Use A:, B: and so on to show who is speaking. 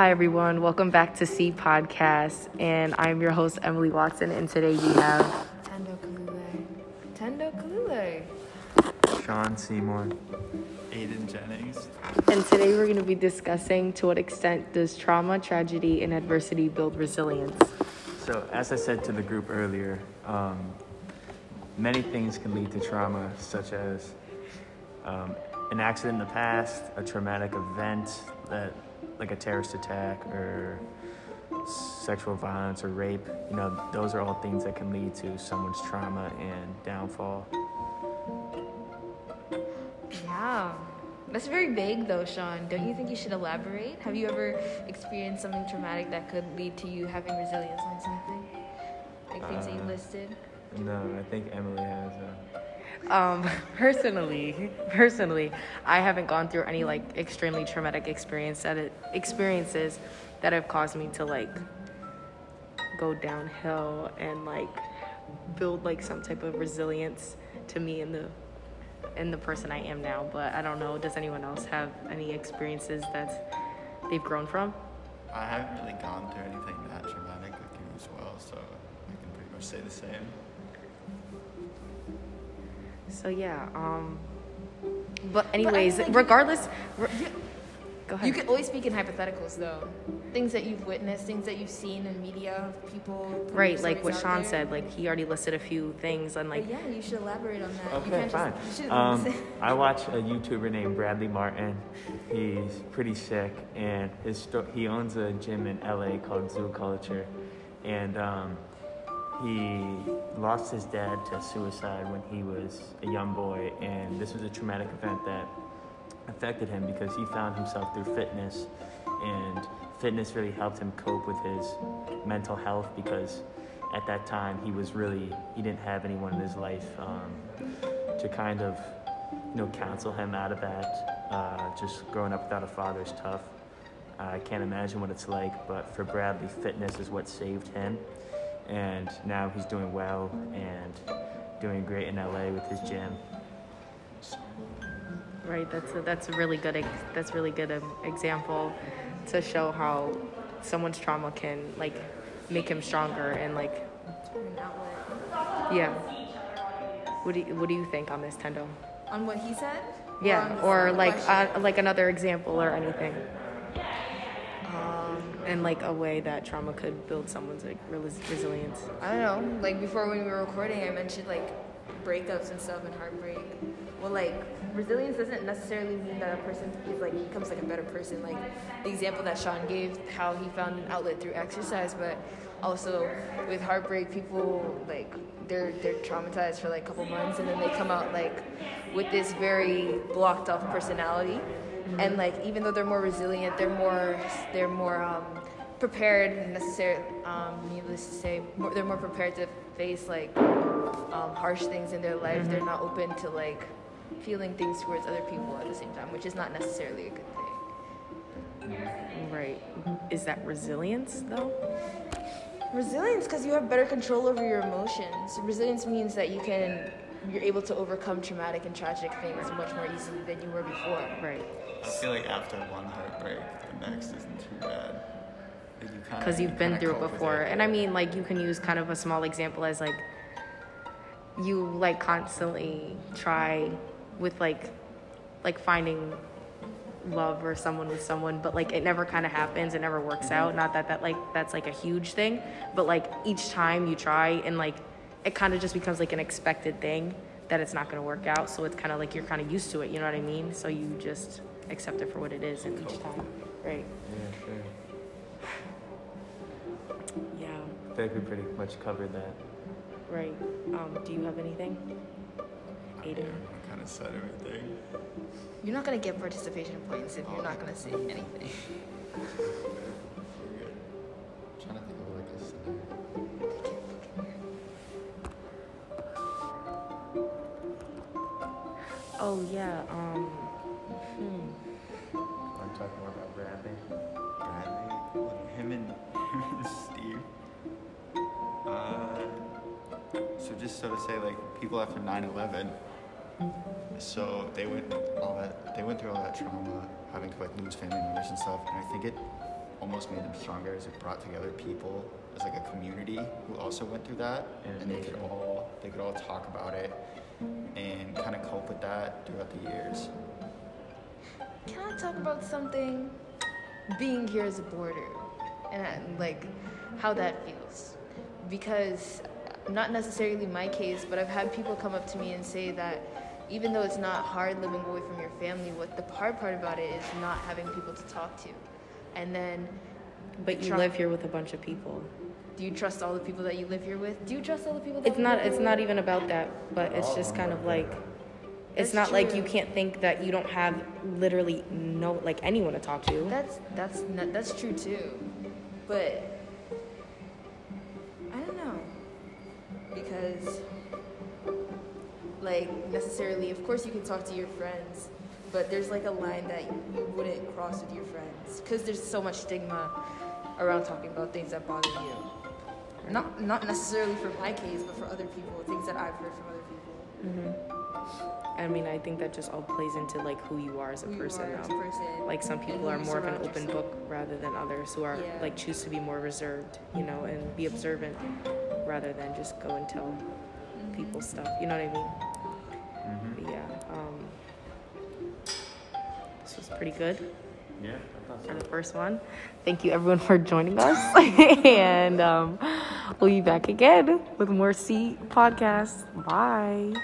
A: Hi, everyone. Welcome back to C Podcast. And I'm your host, Emily Watson. And today we have
B: Tendo Kalule. Tendo Kalule.
C: Sean Seymour.
D: Aiden Jennings.
A: And today we're going to be discussing to what extent does trauma, tragedy, and adversity build resilience?
C: So, as I said to the group earlier, um, many things can lead to trauma, such as um, an accident in the past, a traumatic event that, like a terrorist attack or sexual violence or rape. You know, those are all things that can lead to someone's trauma and downfall.
B: Yeah. That's very vague though, Sean. Don't you think you should elaborate? Have you ever experienced something traumatic that could lead to you having resilience on something? Like things that you
C: Uh,
B: listed?
C: No, I think Emily has. Uh,
A: Um, personally, personally, I haven't gone through any like extremely traumatic experience that it, experiences that have caused me to like go downhill and like build like some type of resilience to me in the in the person I am now. But I don't know. Does anyone else have any experiences that they've grown from?
D: I haven't really gone through anything that traumatic with you as well, so I can pretty much say the same.
A: So yeah. Um. But anyways,
B: like, you-
A: regardless. Re- go ahead.
B: You can always speak in hypotheticals though. Things that you've witnessed, things that you've seen in media, people.
A: Right, like what Sean
B: there.
A: said, like he already listed a few things and like
B: But yeah, you should elaborate on that. you
C: Okay,
B: can't
C: fine.
B: Just,
C: Um, I watch a YouTuber named Bradley Martin. He's pretty sick, and his sto- he owns a gym in LA called Zoo Culture, and um, he lost his dad to suicide when he was a young boy, and this was a traumatic event that affected him because he found himself through fitness, and fitness really helped him cope with his mental health because at that time he was really he didn't have anyone in his life um, to kind of you know counsel him out of that. Uh, just growing up without a father is tough. I can't imagine what it's like, but for Bradley, fitness is what saved him, and now he's doing well and doing great in LA with his gym.
A: Right. That's a, that's a really good ex- that's really good um, example to show how someone's trauma can like make him stronger and like yeah. What do you, what do you think on this Tendo?
B: On what he said?
A: Yeah,
B: on the-
A: or like uh, like another example or anything,
B: Um,
A: and like a way that trauma could build someone's like relis- resilience.
B: I don't know. Like before when we were recording, I mentioned like breakups and stuff and heartbreak. Well, like resilience doesn't necessarily mean that a person is like becomes like a better person. Like the example that Sean gave, how he found an outlet through exercise, but also with heartbreak, people like they're they're traumatized for like a couple months and then they come out like with this very blocked off personality. And like even though they're more resilient, they're more they're more um, prepared Necessary, um, needless to say more, they're more prepared to face like um, harsh things in their life they're not open to like feeling things towards other people at the same time which is not necessarily a good thing
A: Right. Is that resilience though?
B: resilience because you have better control over your emotions resilience means that you can you're able to overcome traumatic and tragic things much more easily than you were before
A: Right.
D: I feel like after one heartbreak, the next isn't too bad. Like, you kinda-
A: because
D: you
A: you've been through it
D: cope with
A: before. And I mean, like, you can use kind of a small example as like you like constantly try with like like finding love or someone with someone, but like it never kind of happens. It never works mm-hmm. out. Not that that like that's like a huge thing, but like each time you try and like it kind of just becomes like an expected thing that it's not going to work out. So it's kind of like you're kind of used to it. You know what I mean? So you just accept it for what it is, and each time, right?
C: Yeah, sure.
A: Yeah.
C: I think we pretty much covered that.
A: Right. Um, do you have anything? Aiden?
D: I kind of said everything.
B: you're not going to get participation points if you're not going to say anything
A: Oh yeah. Um. Hmm.
C: I'm talking more about Bradley.
D: Bradley, him and him and Steve. Uh, so just so to say, like people after 9/11, so they went all that they went through all that trauma, having to like lose family members and stuff. And I think it almost made them stronger as it brought together people as like a community who also went through that
C: And
D: and they could all they could all talk about it and kind of cope with that throughout the years.
B: Can I talk about something? Being here as a boarder, and like how that feels, because not necessarily my case, but I've had people come up to me and say that even though it's not hard living away from your family, what the hard part about it is not having people to talk to, and then
A: But you
B: Try-
A: live here with a bunch of people.
B: do you trust all the people that you live here with? Do you trust all the people? That
A: It's not. It's not even about that. But it's just kind of like. It's
B: That's
A: not like you
B: true.
A: can't think that you don't have literally no like anyone to talk to.
B: That's that's not, that's true too, but I don't know because like necessarily, of course, you can talk to your friends, but there's like a line that you wouldn't cross with your friends because there's so much stigma around talking about things that bother you. Not not necessarily for my case, but for other people, things that I've heard from other people.
A: I mean, I think that just all plays into like who you are as a person.
B: are as a person.
A: Like some people are more of an open
B: yourself.
A: book rather than others who are
B: Yeah.
A: like choose to be more reserved, you know, and be observant rather than just go and tell
B: Mhm.
A: people stuff. You know what I mean? Pretty good
C: Yeah,
A: for the first one. Thank you everyone for joining us, and um, we'll be back again with more C podcasts. Bye.